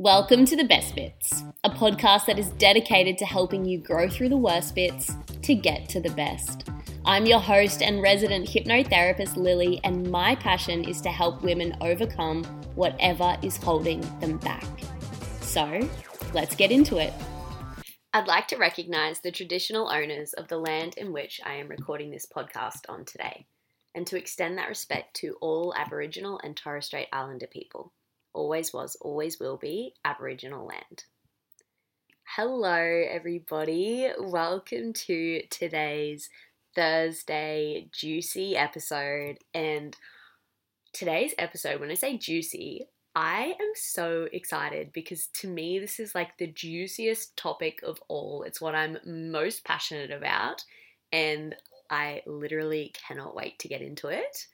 Welcome to The Best Bits, a podcast that is dedicated to helping you grow through the worst bits to get to the best. I'm your host and resident hypnotherapist, Lily, and my passion is to help women overcome whatever is holding them back. So, let's get into it. I'd like to recognise the traditional owners of the land in which I am recording this podcast on today, and to extend that respect to all Aboriginal and Torres Strait Islander people. Always was, always will be Aboriginal land. Hello, everybody. Welcome to today's Thursday juicy episode. And today's episode, when I say juicy, I am so excited because to me, this is like the juiciest topic of all. It's what I'm most passionate about. And I literally cannot wait to get into it.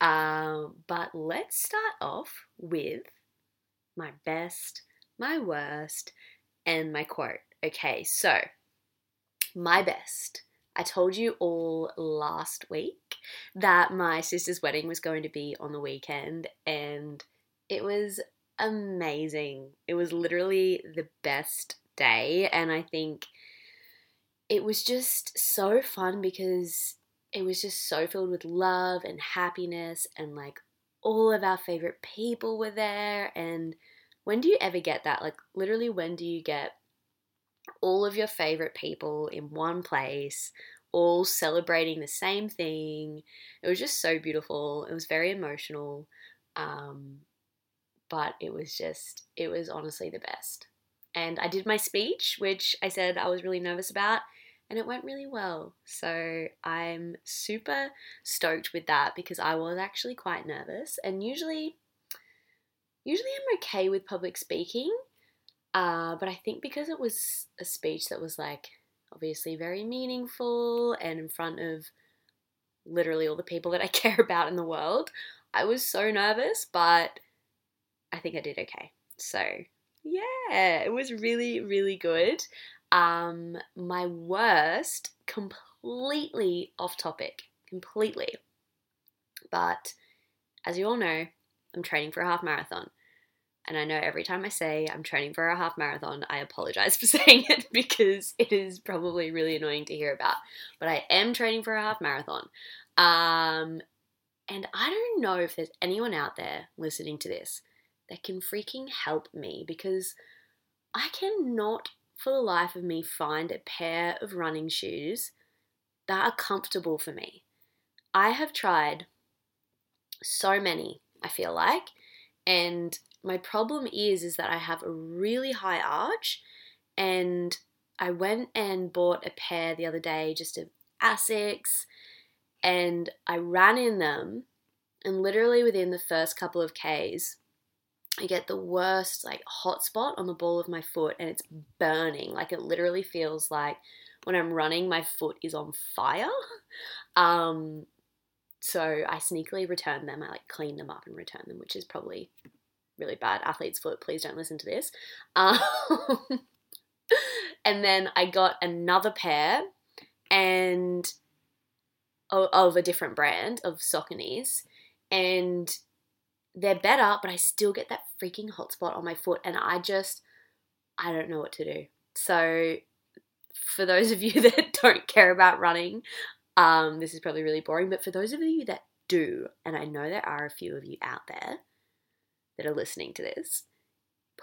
Um, but let's start off with my best, my worst, and my quote. Okay, so my best I told you all last week that my sister's wedding was going to be on the weekend, and it was amazing. It was literally the best day, and I think it was just so fun because it was just so filled with love and happiness, and like all of our favorite people were there. And when do you ever get that? Like, literally, when do you get all of your favorite people in one place, all celebrating the same thing. It was just so beautiful. It was very emotional. Um, but it was just, it was honestly the best. And I did my speech, which I said I was really nervous about, and it went really well. So I'm super stoked with that because I was actually quite nervous. And usually, usually I'm okay with public speaking. Uh, but I think because it was a speech that was like obviously very meaningful and in front of literally all the people that I care about in the world, I was so nervous, but I think I did okay. So, yeah, it was really, really good. Um, my worst, completely off topic, completely. But as you all know, I'm training for a half marathon. And I know every time I say I'm training for a half marathon, I apologize for saying it because it is probably really annoying to hear about. But I am training for a half marathon. Um, and I don't know if there's anyone out there listening to this that can freaking help me because I cannot for the life of me find a pair of running shoes that are comfortable for me. I have tried so many, I feel like, and my problem is is that I have a really high arch and I went and bought a pair the other day just of Asics and I ran in them and literally within the first couple of Ks I get the worst like hot spot on the ball of my foot and it's burning. Like it literally feels like when I'm running, my foot is on fire. Um, so I sneakily return them. I like clean them up and return them, which is probably really bad. Athlete's foot, please don't listen to this. Um, and then I got another pair and of a different brand of Saucony's and they're better, but I still get that freaking hot spot on my foot, and I just, I don't know what to do. So, for those of you that don't care about running, um, this is probably really boring, but for those of you that do, and I know there are a few of you out there that are listening to this,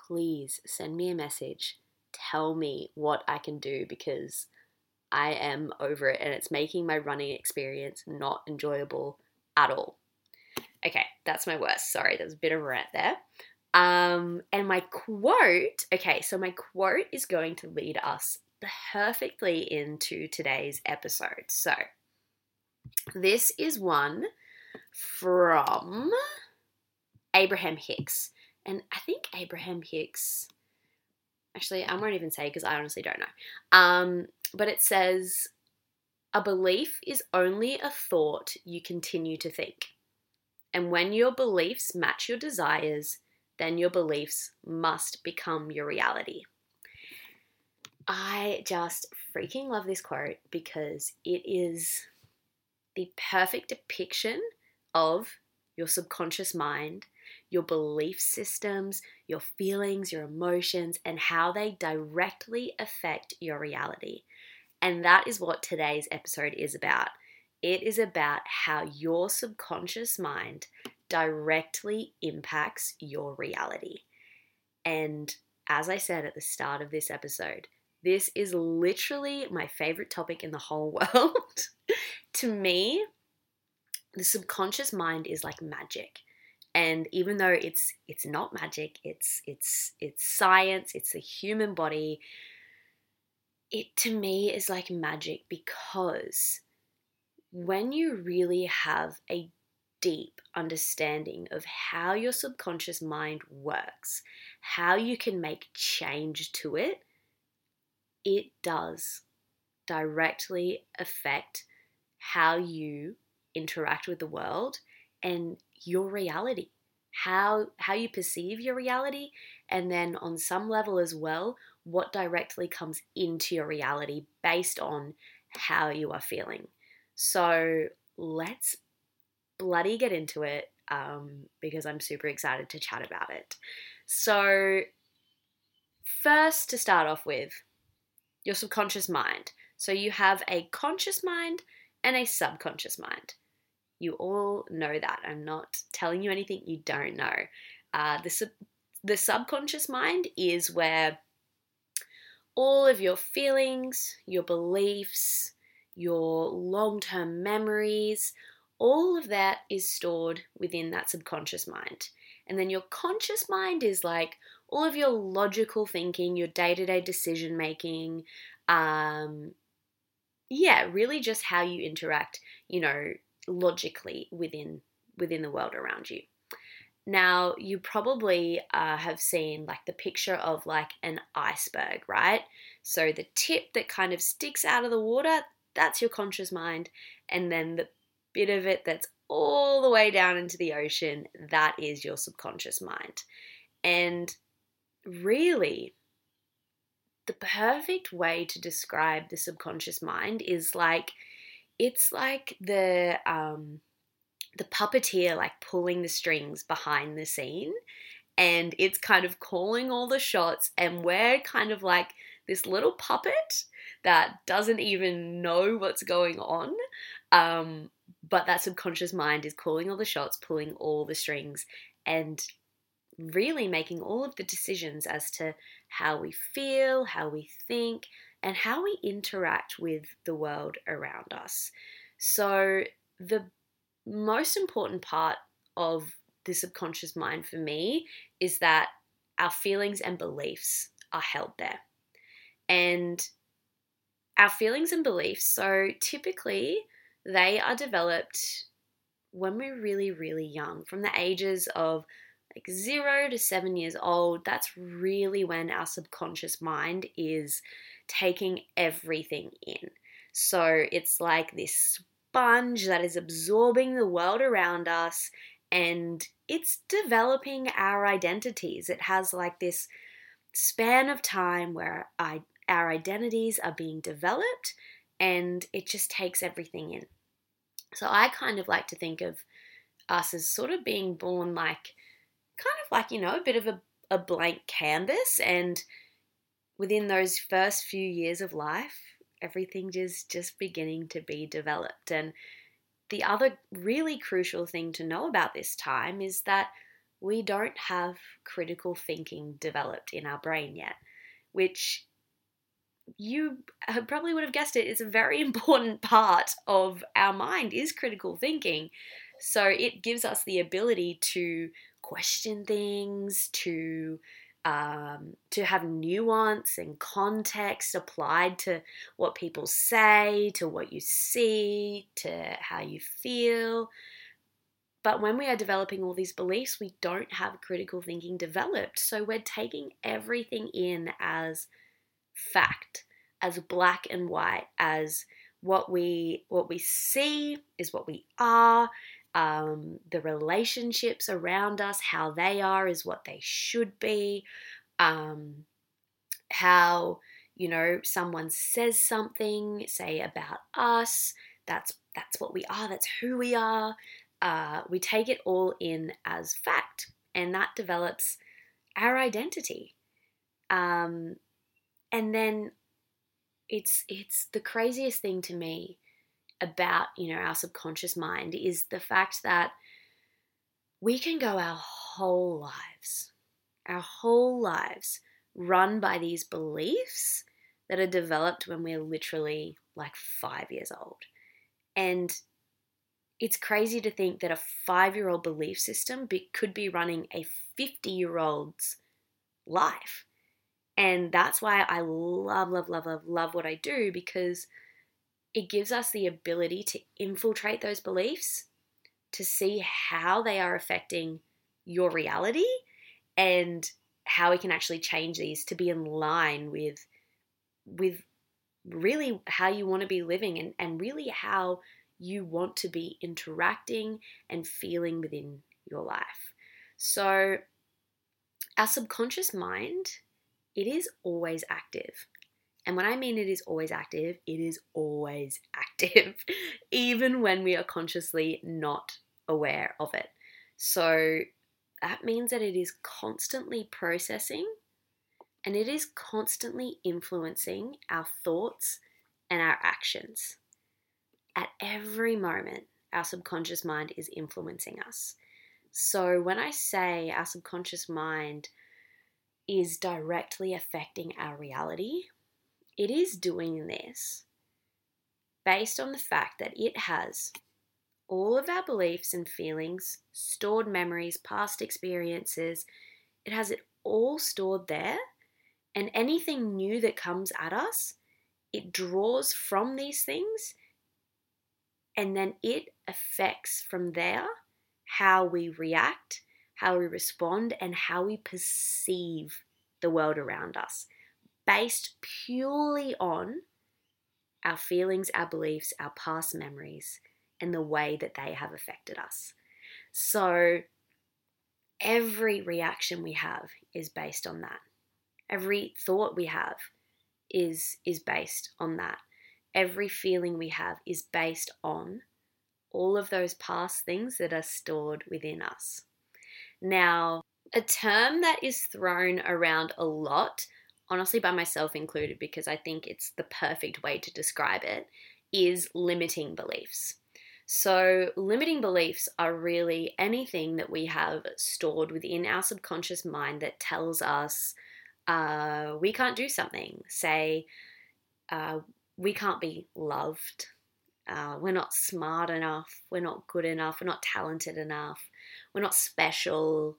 please send me a message. Tell me what I can do because I am over it and it's making my running experience not enjoyable at all. Okay, that's my worst. Sorry, there's a bit of a rant there. Um, and my quote, okay, so my quote is going to lead us perfectly into today's episode. So, this is one from Abraham Hicks. And I think Abraham Hicks, actually, I won't even say because I honestly don't know. Um, but it says, a belief is only a thought you continue to think. And when your beliefs match your desires, then your beliefs must become your reality. I just freaking love this quote because it is the perfect depiction of your subconscious mind, your belief systems, your feelings, your emotions, and how they directly affect your reality. And that is what today's episode is about. It is about how your subconscious mind directly impacts your reality. And as I said at the start of this episode, this is literally my favorite topic in the whole world. to me, the subconscious mind is like magic. And even though it's it's not magic, it's it's it's science, it's the human body. It to me is like magic because when you really have a deep understanding of how your subconscious mind works, how you can make change to it, it does directly affect how you interact with the world and your reality how how you perceive your reality and then on some level as well what directly comes into your reality based on how you are feeling so let's bloody get into it um, because I'm super excited to chat about it. So, first, to start off with, your subconscious mind. So, you have a conscious mind and a subconscious mind. You all know that. I'm not telling you anything you don't know. Uh, the, sub- the subconscious mind is where all of your feelings, your beliefs, your long term memories, all of that is stored within that subconscious mind. And then your conscious mind is like all of your logical thinking, your day to day decision making. Um, yeah, really just how you interact, you know, logically within within the world around you. Now, you probably uh, have seen like the picture of like an iceberg, right? So the tip that kind of sticks out of the water, that's your conscious mind. And then the bit of it that's all the way down into the ocean, that is your subconscious mind. And really, the perfect way to describe the subconscious mind is like it's like the um, the puppeteer like pulling the strings behind the scene and it's kind of calling all the shots and we're kind of like this little puppet that doesn't even know what's going on um, but that subconscious mind is calling all the shots pulling all the strings and really making all of the decisions as to how we feel how we think and how we interact with the world around us so the most important part of the subconscious mind for me is that our feelings and beliefs are held there. And our feelings and beliefs, so typically they are developed when we're really, really young, from the ages of like zero to seven years old, that's really when our subconscious mind is taking everything in. So it's like this sponge that is absorbing the world around us and it's developing our identities. It has like this span of time where I, our identities are being developed and it just takes everything in. So I kind of like to think of us as sort of being born like, kind of like, you know, a bit of a, a blank canvas. And within those first few years of life, everything just just beginning to be developed. And the other really crucial thing to know about this time is that we don't have critical thinking developed in our brain yet, which you probably would have guessed it, it is a very important part of our mind is critical thinking. So it gives us the ability to question things, to um, to have nuance and context applied to what people say, to what you see, to how you feel. But when we are developing all these beliefs, we don't have critical thinking developed. So we're taking everything in as fact, as black and white, as what we what we see is what we are um, the relationships around us, how they are, is what they should be. Um, how you know someone says something, say about us, that's that's what we are. That's who we are. Uh, we take it all in as fact, and that develops our identity. Um, and then it's it's the craziest thing to me about, you know, our subconscious mind is the fact that we can go our whole lives, our whole lives run by these beliefs that are developed when we're literally like five years old. And it's crazy to think that a five year old belief system be, could be running a 50 year old's life. And that's why I love, love, love, love, love what I do because it gives us the ability to infiltrate those beliefs, to see how they are affecting your reality, and how we can actually change these to be in line with with really how you want to be living and, and really how you want to be interacting and feeling within your life. So our subconscious mind, it is always active. And when I mean it is always active, it is always active, even when we are consciously not aware of it. So that means that it is constantly processing and it is constantly influencing our thoughts and our actions. At every moment, our subconscious mind is influencing us. So when I say our subconscious mind is directly affecting our reality, it is doing this based on the fact that it has all of our beliefs and feelings, stored memories, past experiences, it has it all stored there. And anything new that comes at us, it draws from these things and then it affects from there how we react, how we respond, and how we perceive the world around us based purely on our feelings, our beliefs, our past memories, and the way that they have affected us. So, every reaction we have is based on that. Every thought we have is, is based on that. Every feeling we have is based on all of those past things that are stored within us. Now, a term that is thrown around a lot honestly by myself included because I think it's the perfect way to describe it, is limiting beliefs. So, limiting beliefs are really anything that we have stored within our subconscious mind that tells us uh, we can't do something. Say, uh, we can't be loved. Uh, we're not smart enough. We're not good enough. We're not talented enough. We're not special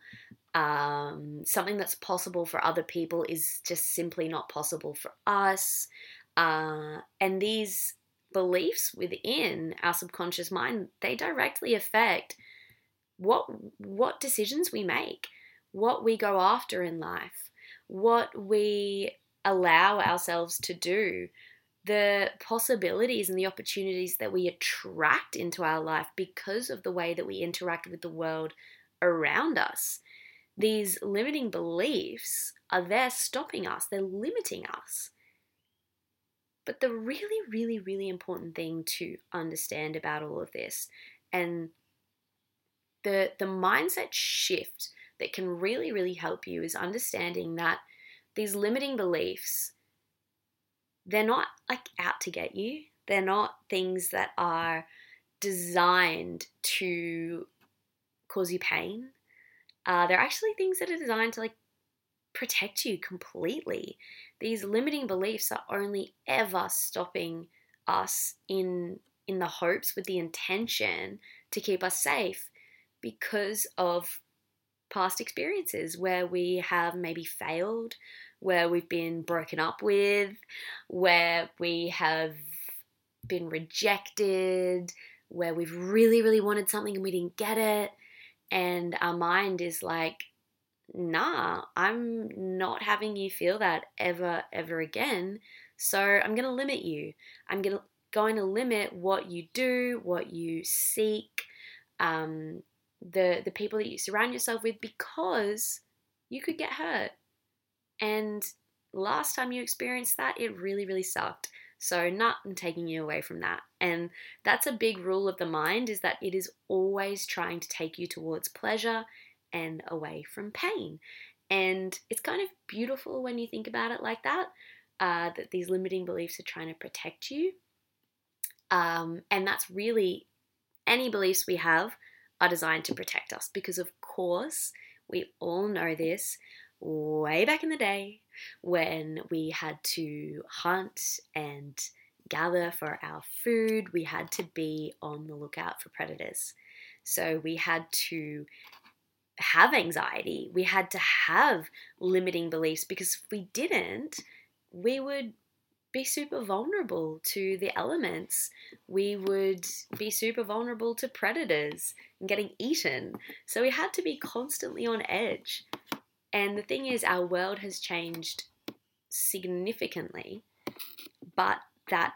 um, something that's possible for other people is just simply not possible for us. Uh, and these beliefs within our subconscious mind, they directly affect what what decisions we make. what we go after in life, what we allow ourselves to do, the possibilities and the opportunities that we attract into our life because of the way that we interact with the world around us. These limiting beliefs are there stopping us, they're limiting us. But the really, really, really important thing to understand about all of this and the, the mindset shift that can really, really help you is understanding that these limiting beliefs they're not like out to get you. They're not things that are designed to cause you pain. Uh, they're actually things that are designed to like protect you completely. These limiting beliefs are only ever stopping us in in the hopes with the intention to keep us safe because of past experiences where we have maybe failed, where we've been broken up with, where we have been rejected, where we've really, really wanted something and we didn't get it. And our mind is like, nah, I'm not having you feel that ever, ever again. So I'm going to limit you. I'm going to, going to limit what you do, what you seek, um, the the people that you surround yourself with, because you could get hurt. And last time you experienced that, it really, really sucked. So, not taking you away from that. And that's a big rule of the mind is that it is always trying to take you towards pleasure and away from pain. And it's kind of beautiful when you think about it like that, uh, that these limiting beliefs are trying to protect you. Um, and that's really any beliefs we have are designed to protect us because, of course, we all know this way back in the day when we had to hunt and gather for our food, we had to be on the lookout for predators. So we had to have anxiety, we had to have limiting beliefs because if we didn't, we would be super vulnerable to the elements. We would be super vulnerable to predators and getting eaten. So we had to be constantly on edge. And the thing is, our world has changed significantly, but that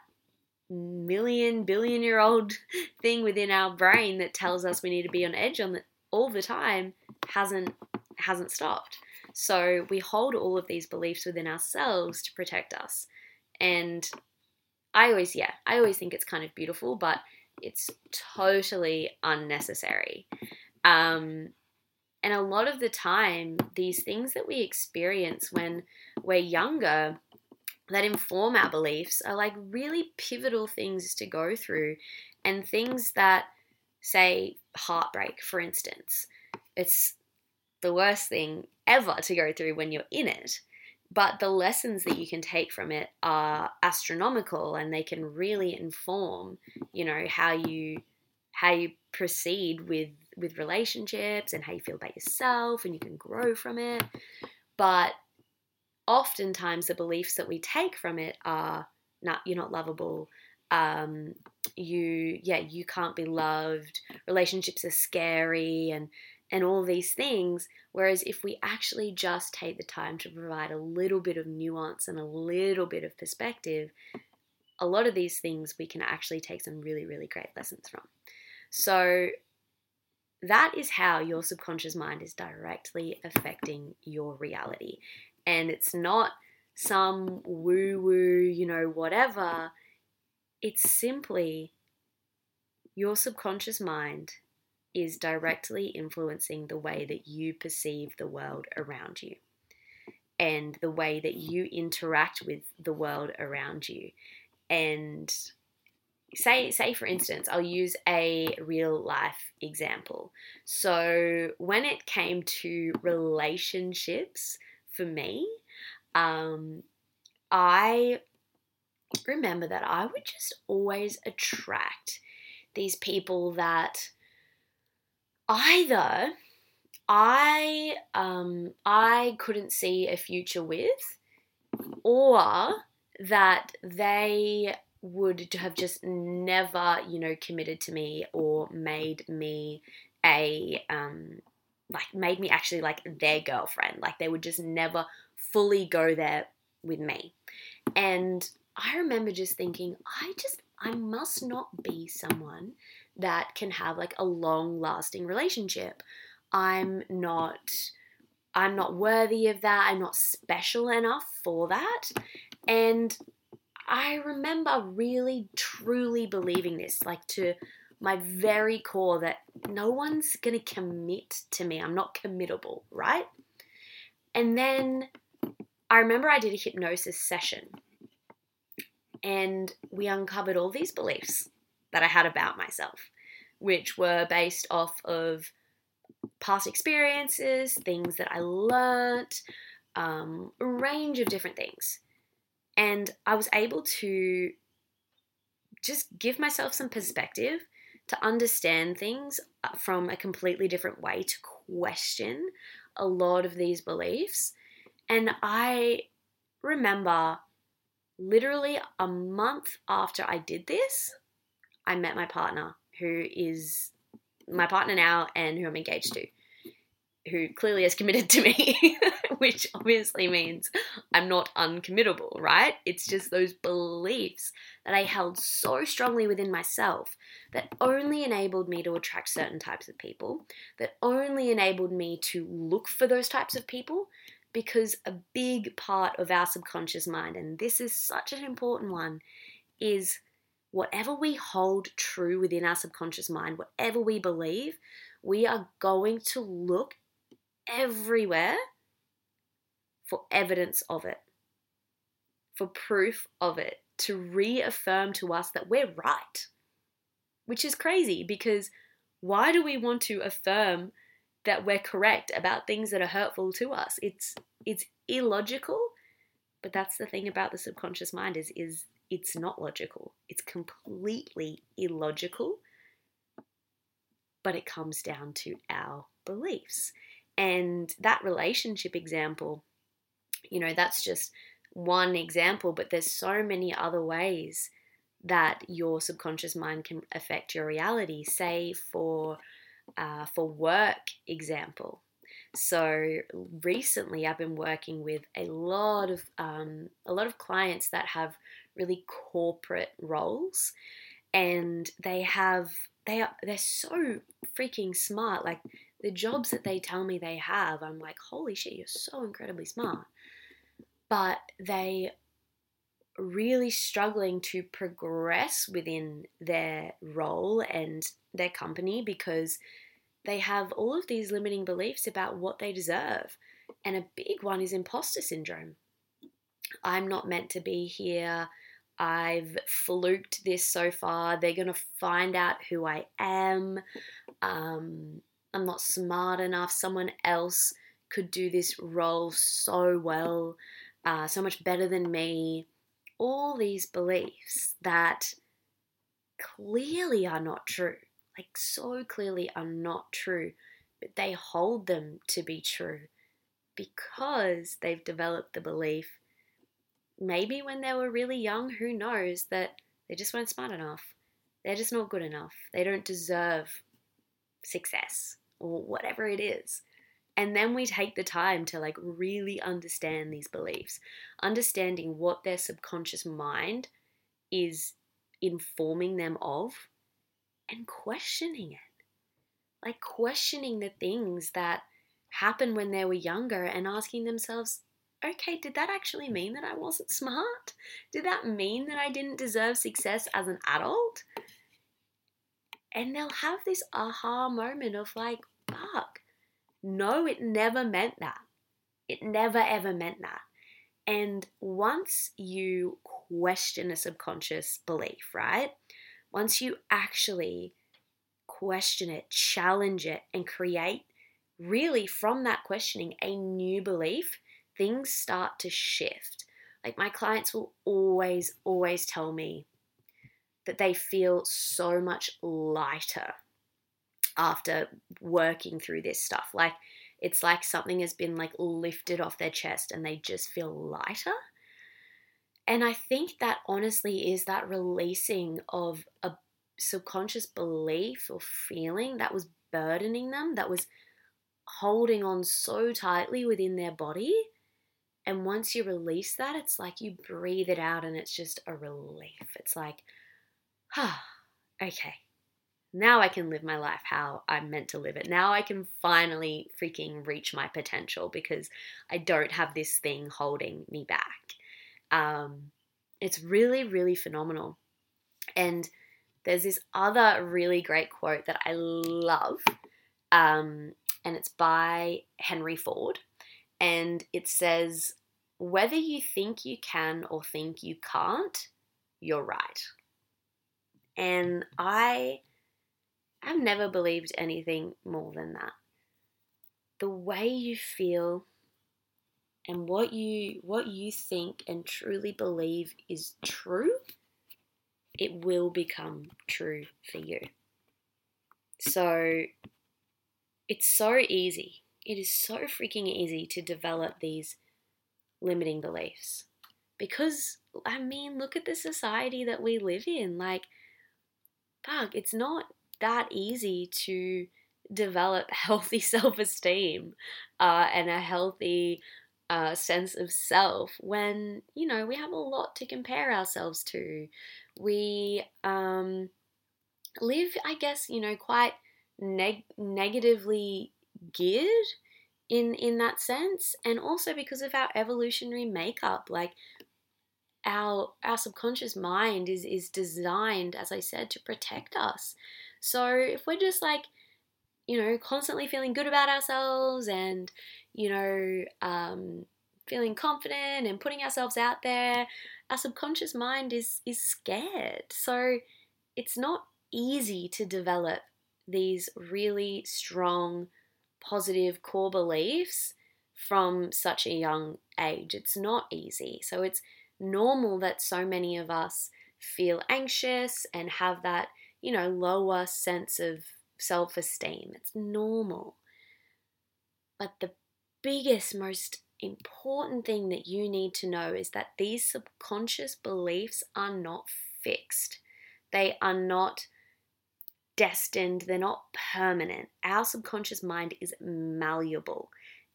million, billion year old thing within our brain that tells us we need to be on edge on the, all the time hasn't hasn't stopped. So we hold all of these beliefs within ourselves to protect us. And I always, yeah, I always think it's kind of beautiful, but it's totally unnecessary. Um, and a lot of the time, these things that we experience when we're younger that inform our beliefs are like really pivotal things to go through and things that, say, heartbreak, for instance. It's the worst thing ever to go through when you're in it. But the lessons that you can take from it are astronomical and they can really inform, you know, how you how you proceed with with relationships and how you feel about yourself and you can grow from it. But oftentimes the beliefs that we take from it are not you're not lovable. Um, you yeah, you can't be loved, relationships are scary and and all these things. Whereas if we actually just take the time to provide a little bit of nuance and a little bit of perspective, a lot of these things we can actually take some really, really great lessons from. So that is how your subconscious mind is directly affecting your reality. And it's not some woo woo, you know, whatever. It's simply your subconscious mind is directly influencing the way that you perceive the world around you and the way that you interact with the world around you. And say say for instance i'll use a real life example. So when it came to relationships for me um, i remember that i would just always attract these people that either i um, i couldn't see a future with or that they would have just never, you know, committed to me or made me a um, like made me actually like their girlfriend. Like they would just never fully go there with me. And I remember just thinking, I just I must not be someone that can have like a long lasting relationship. I'm not I'm not worthy of that. I'm not special enough for that. And I remember really truly believing this like to my very core that no one's going to commit to me. I'm not committable, right? And then I remember I did a hypnosis session and we uncovered all these beliefs that I had about myself, which were based off of past experiences, things that I learnt, um, a range of different things. And I was able to just give myself some perspective to understand things uh, from a completely different way, to question a lot of these beliefs. And I remember literally a month after I did this, I met my partner, who is my partner now and who I'm engaged to who clearly is committed to me, which obviously means I'm not uncommittable, right? It's just those beliefs that I held so strongly within myself that only enabled me to attract certain types of people, that only enabled me to look for those types of people. Because a big part of our subconscious mind, and this is such an important one, is whatever we hold true within our subconscious mind, whatever we believe, we are going to look everywhere for evidence of it, for proof of it, to reaffirm to us that we're right. Which is crazy because why do we want to affirm that we're correct about things that are hurtful to us? It's it's illogical, but that's the thing about the subconscious mind is is it's not logical. It's completely illogical. But it comes down to our beliefs. And that relationship example, you know, that's just one example, but there's so many other ways that your subconscious mind can affect your reality. Say for uh, for work example. So recently, I've been working with a lot of um, a lot of clients that have really corporate roles, and they have they are they're so freaking smart. Like the jobs that they tell me they have, I'm like, holy shit, you're so incredibly smart. But they really struggling to progress within their role and their company because they have all of these limiting beliefs about what they deserve. And a big one is imposter syndrome. I'm not meant to be here. I've fluked this so far. They're going to find out who I am. Um, I'm not smart enough. Someone else could do this role so well, uh, so much better than me. All these beliefs that clearly are not true, like so clearly are not true, but they hold them to be true because they've developed the belief, maybe when they were really young, who knows, that they just weren't smart enough. They're just not good enough. They don't deserve success or whatever it is. And then we take the time to like really understand these beliefs, understanding what their subconscious mind is informing them of and questioning it. Like questioning the things that happened when they were younger and asking themselves, okay, did that actually mean that I wasn't smart? Did that mean that I didn't deserve success as an adult? And they'll have this aha moment of like, fuck. No, it never meant that. It never ever meant that. And once you question a subconscious belief, right? Once you actually question it, challenge it, and create really from that questioning a new belief, things start to shift. Like my clients will always, always tell me that they feel so much lighter after working through this stuff. Like it's like something has been like lifted off their chest and they just feel lighter. And I think that honestly is that releasing of a subconscious belief or feeling that was burdening them, that was holding on so tightly within their body. And once you release that, it's like you breathe it out and it's just a relief. It's like, ah, okay, now I can live my life how I'm meant to live it. Now I can finally freaking reach my potential because I don't have this thing holding me back. Um, it's really, really phenomenal. And there's this other really great quote that I love, um, and it's by Henry Ford. And it says, Whether you think you can or think you can't, you're right. And I I've never believed anything more than that. The way you feel and what you what you think and truly believe is true, it will become true for you. So it's so easy. It is so freaking easy to develop these limiting beliefs. Because I mean, look at the society that we live in. Like fuck, it's not that easy to develop healthy self esteem uh, and a healthy uh, sense of self when, you know, we have a lot to compare ourselves to. We um, live, I guess, you know, quite neg- negatively geared in in that sense and also because of our evolutionary makeup like our our subconscious mind is is designed as i said to protect us so if we're just like, you know, constantly feeling good about ourselves and, you know, um, feeling confident and putting ourselves out there, our subconscious mind is is scared. So it's not easy to develop these really strong, positive core beliefs from such a young age. It's not easy. So it's normal that so many of us feel anxious and have that you know, lower sense of self esteem. It's normal. But the biggest, most important thing that you need to know is that these subconscious beliefs are not fixed. They are not destined, they're not permanent. Our subconscious mind is malleable,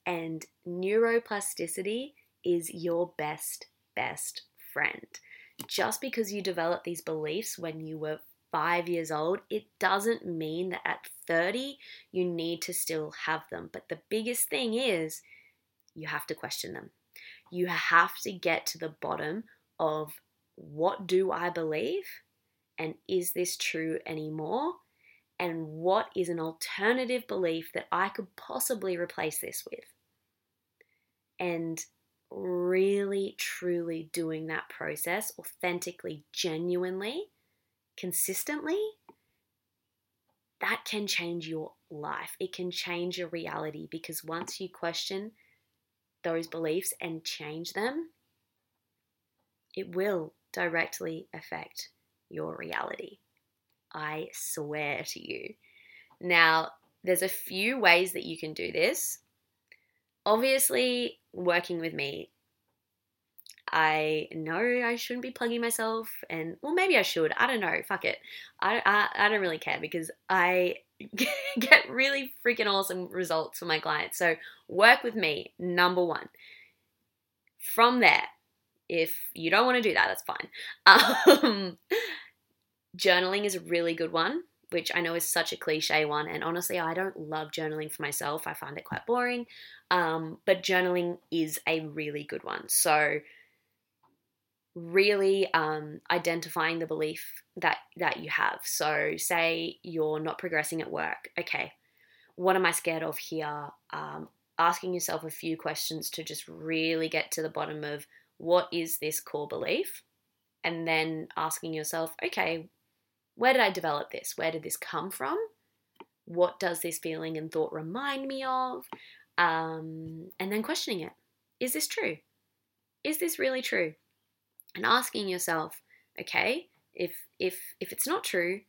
and neuroplasticity is your best, best friend. Just because you develop these beliefs when you were five years old, it doesn't mean that at 30 you need to still have them. But the biggest thing is you have to question them. You have to get to the bottom of what do I believe? And is this true anymore? And what is an alternative belief that I could possibly replace this with? And really, truly doing that process authentically, genuinely, consistently, that can change your life. It can change your reality because once you question those beliefs and change them, it will directly affect your reality. I swear to you. Now, there's a few ways that you can do this. Obviously, working with me I know I shouldn't be plugging myself, and well, maybe I should. I don't know. Fuck it. I, I, I don't really care because I get really freaking awesome results for my clients. So, work with me, number one. From there, if you don't want to do that, that's fine. Um, journaling is a really good one, which I know is such a cliche one. And honestly, I don't love journaling for myself, I find it quite boring. Um, but journaling is a really good one. So, really um, identifying the belief that that you have. So, say you're not progressing at work. Okay, what am I scared of here? Um, asking yourself a few questions to just really get to the bottom of what is this core belief, and then asking yourself, okay, where did I develop this? Where did this come from? What does this feeling and thought remind me of? Um, and then questioning it. Is this true? Is this really true? and asking yourself, okay, if if if it's not true,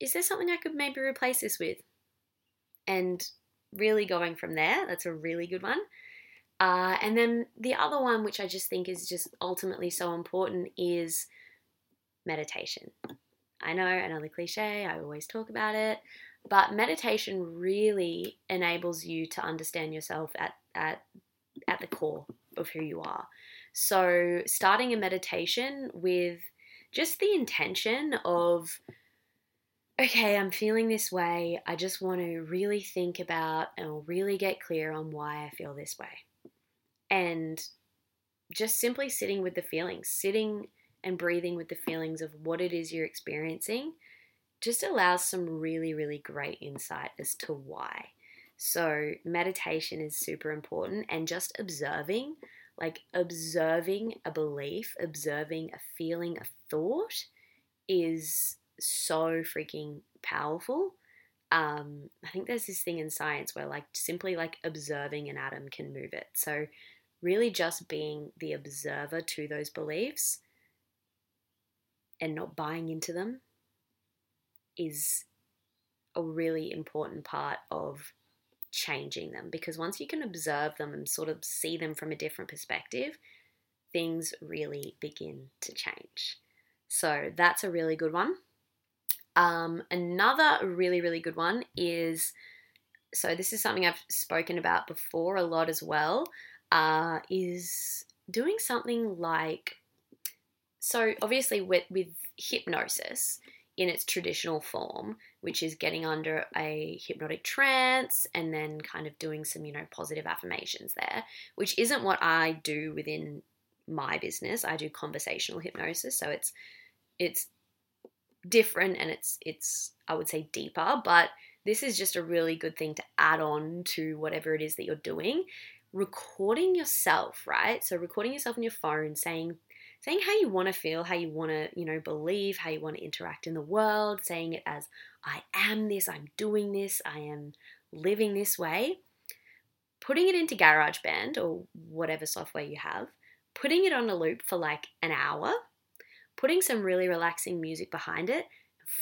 is there something I could maybe replace this with? And really going from there, that's a really good one. Uh, and then the other one, which I just think is just ultimately so important, is meditation. I know another cliche, I always talk about it. But meditation really enables you to understand yourself at, at, at the core of who you are. So, starting a meditation with just the intention of, okay, I'm feeling this way. I just want to really think about and really get clear on why I feel this way. And just simply sitting with the feelings, sitting and breathing with the feelings of what it is you're experiencing just allows some really, really great insight as to why. So, meditation is super important, and just observing, like observing a belief, observing a feeling, a thought, is so freaking powerful. Um, I think there's this thing in science where, like, simply like observing an atom can move it. So, really just being the observer to those beliefs and not buying into them is a really important part of changing them because once you can observe them and sort of see them from a different perspective, things really begin to change. So that's a really good one. Um, another really, really good one is so this is something I've spoken about before a lot as well, uh, is doing something like so obviously with, with hypnosis in its traditional form, which is getting under a hypnotic trance and then kind of doing some, you know, positive affirmations there, which isn't what I do within my business. I do conversational hypnosis, so it's it's different and it's it's I would say deeper, but this is just a really good thing to add on to whatever it is that you're doing. Recording yourself, right? So recording yourself on your phone saying saying how you want to feel, how you want to, you know, believe, how you want to interact in the world, saying it as I am this, I'm doing this, I am living this way. Putting it into GarageBand or whatever software you have, putting it on a loop for like an hour, putting some really relaxing music behind it,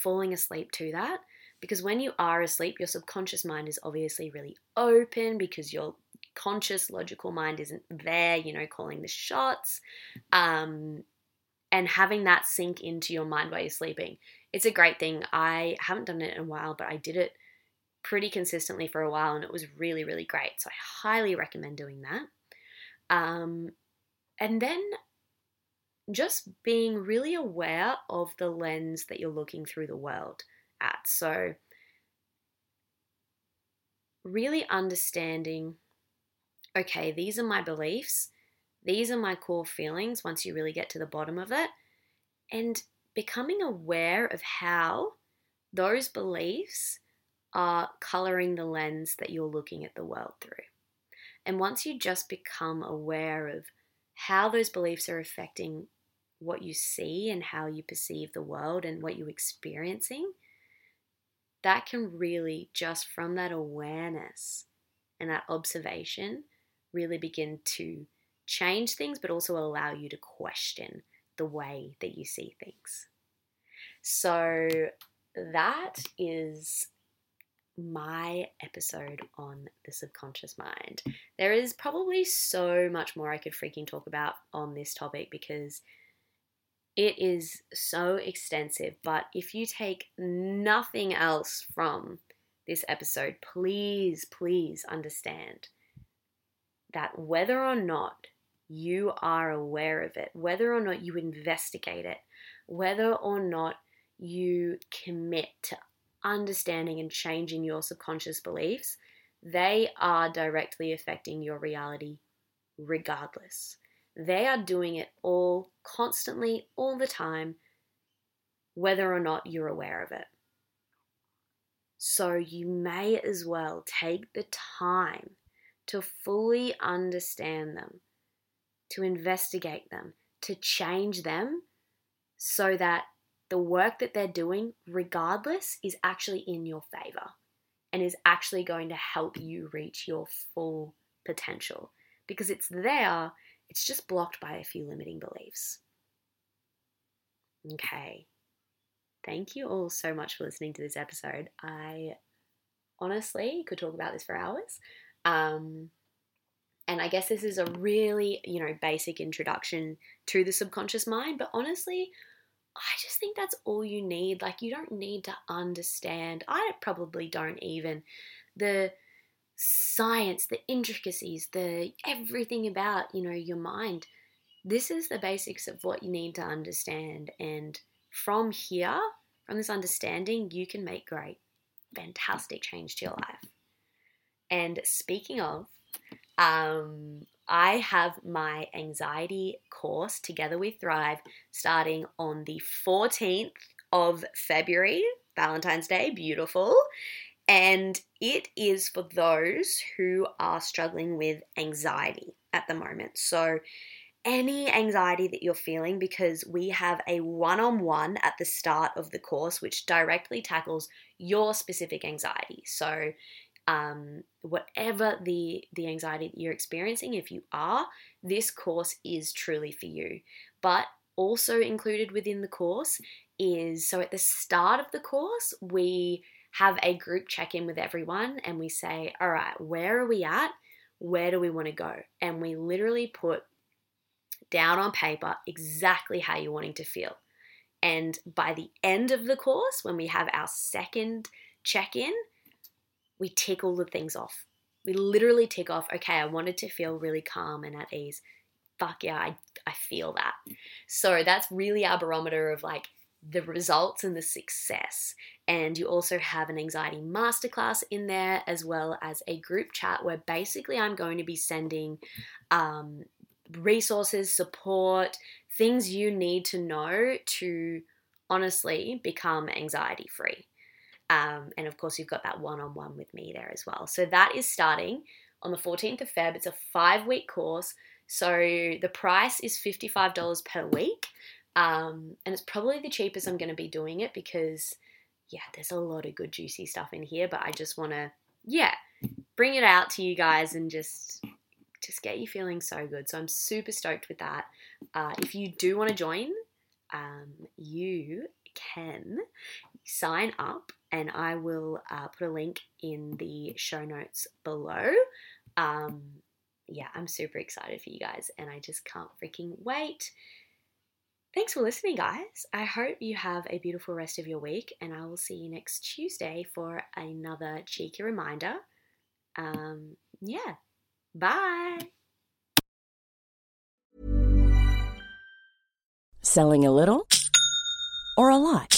falling asleep to that. Because when you are asleep, your subconscious mind is obviously really open because you're conscious, logical mind isn't there, you know, calling the shots. Um, and having that sink into your mind while you're sleeping. It's a great thing. I haven't done it in a while, but I did it pretty consistently for a while and it was really, really great. So I highly recommend doing that. Um, and then just being really aware of the lens that you're looking through the world at. So, really understanding okay, these are my beliefs, these are my core feelings once you really get to the bottom of it, and becoming aware of how those beliefs are coloring the lens that you're looking at the world through. And once you just become aware of how those beliefs are affecting what you see and how you perceive the world and what you're experiencing, that can really just from that awareness and that observation really begin to change things, but also allow you to question the way that you see things. So that is my episode on the subconscious mind. There is probably so much more I could freaking talk about on this topic because it is so extensive. But if you take nothing else from this episode, please, please understand that whether or not you are aware of it, whether or not you investigate it, whether or not you commit to understanding and changing your subconscious beliefs, they are directly affecting your reality regardless. They are doing it all constantly, all the time, whether or not you're aware of it. So you may as well take the time to fully understand them, to investigate them, to change them so that the work that they're doing, regardless, is actually in your favor and is actually going to help you reach your full potential. Because it's there, it's just blocked by a few limiting beliefs. Okay. Thank you all so much for listening to this episode. I honestly could talk about this for hours. Um, and I guess this is a really, you know, basic introduction to the subconscious mind. But honestly, I just think that's all you need. Like, you don't need to understand, I probably don't even, the science, the intricacies, the everything about, you know, your mind. This is the basics of what you need to understand. And from here, from this understanding, you can make great, fantastic change to your life. And speaking of, um, I have my anxiety course Together We Thrive starting on the 14th of February, Valentine's Day, beautiful. And it is for those who are struggling with anxiety at the moment. So, any anxiety that you're feeling, because we have a one on one at the start of the course, which directly tackles your specific anxiety. So, um, whatever the the anxiety that you're experiencing, if you are, this course is truly for you. But also included within the course is so at the start of the course we have a group check in with everyone and we say, all right, where are we at? Where do we want to go? And we literally put down on paper exactly how you're wanting to feel. And by the end of the course, when we have our second check in, we tick all the things off. We literally tick off, okay, I wanted to feel really calm and at ease. Fuck yeah, I, I feel that. So that's really our barometer of like the results and the success. And you also have an anxiety masterclass in there, as well as a group chat where basically I'm going to be sending um, resources, support, things you need to know to honestly become anxiety free. Um, and of course, you've got that one on one with me there as well. So that is starting on the 14th of Feb. It's a five week course. So the price is $55 per week. Um, and it's probably the cheapest I'm going to be doing it because, yeah, there's a lot of good, juicy stuff in here. But I just want to, yeah, bring it out to you guys and just just get you feeling so good. So I'm super stoked with that. Uh, if you do want to join, um, you can sign up and I will uh, put a link in the show notes below. Um, yeah, I'm super excited for you guys and I just can't freaking wait. Thanks for listening, guys. I hope you have a beautiful rest of your week, and I will see you next Tuesday for another cheeky reminder. Um, yeah, bye. Selling a little or a lot?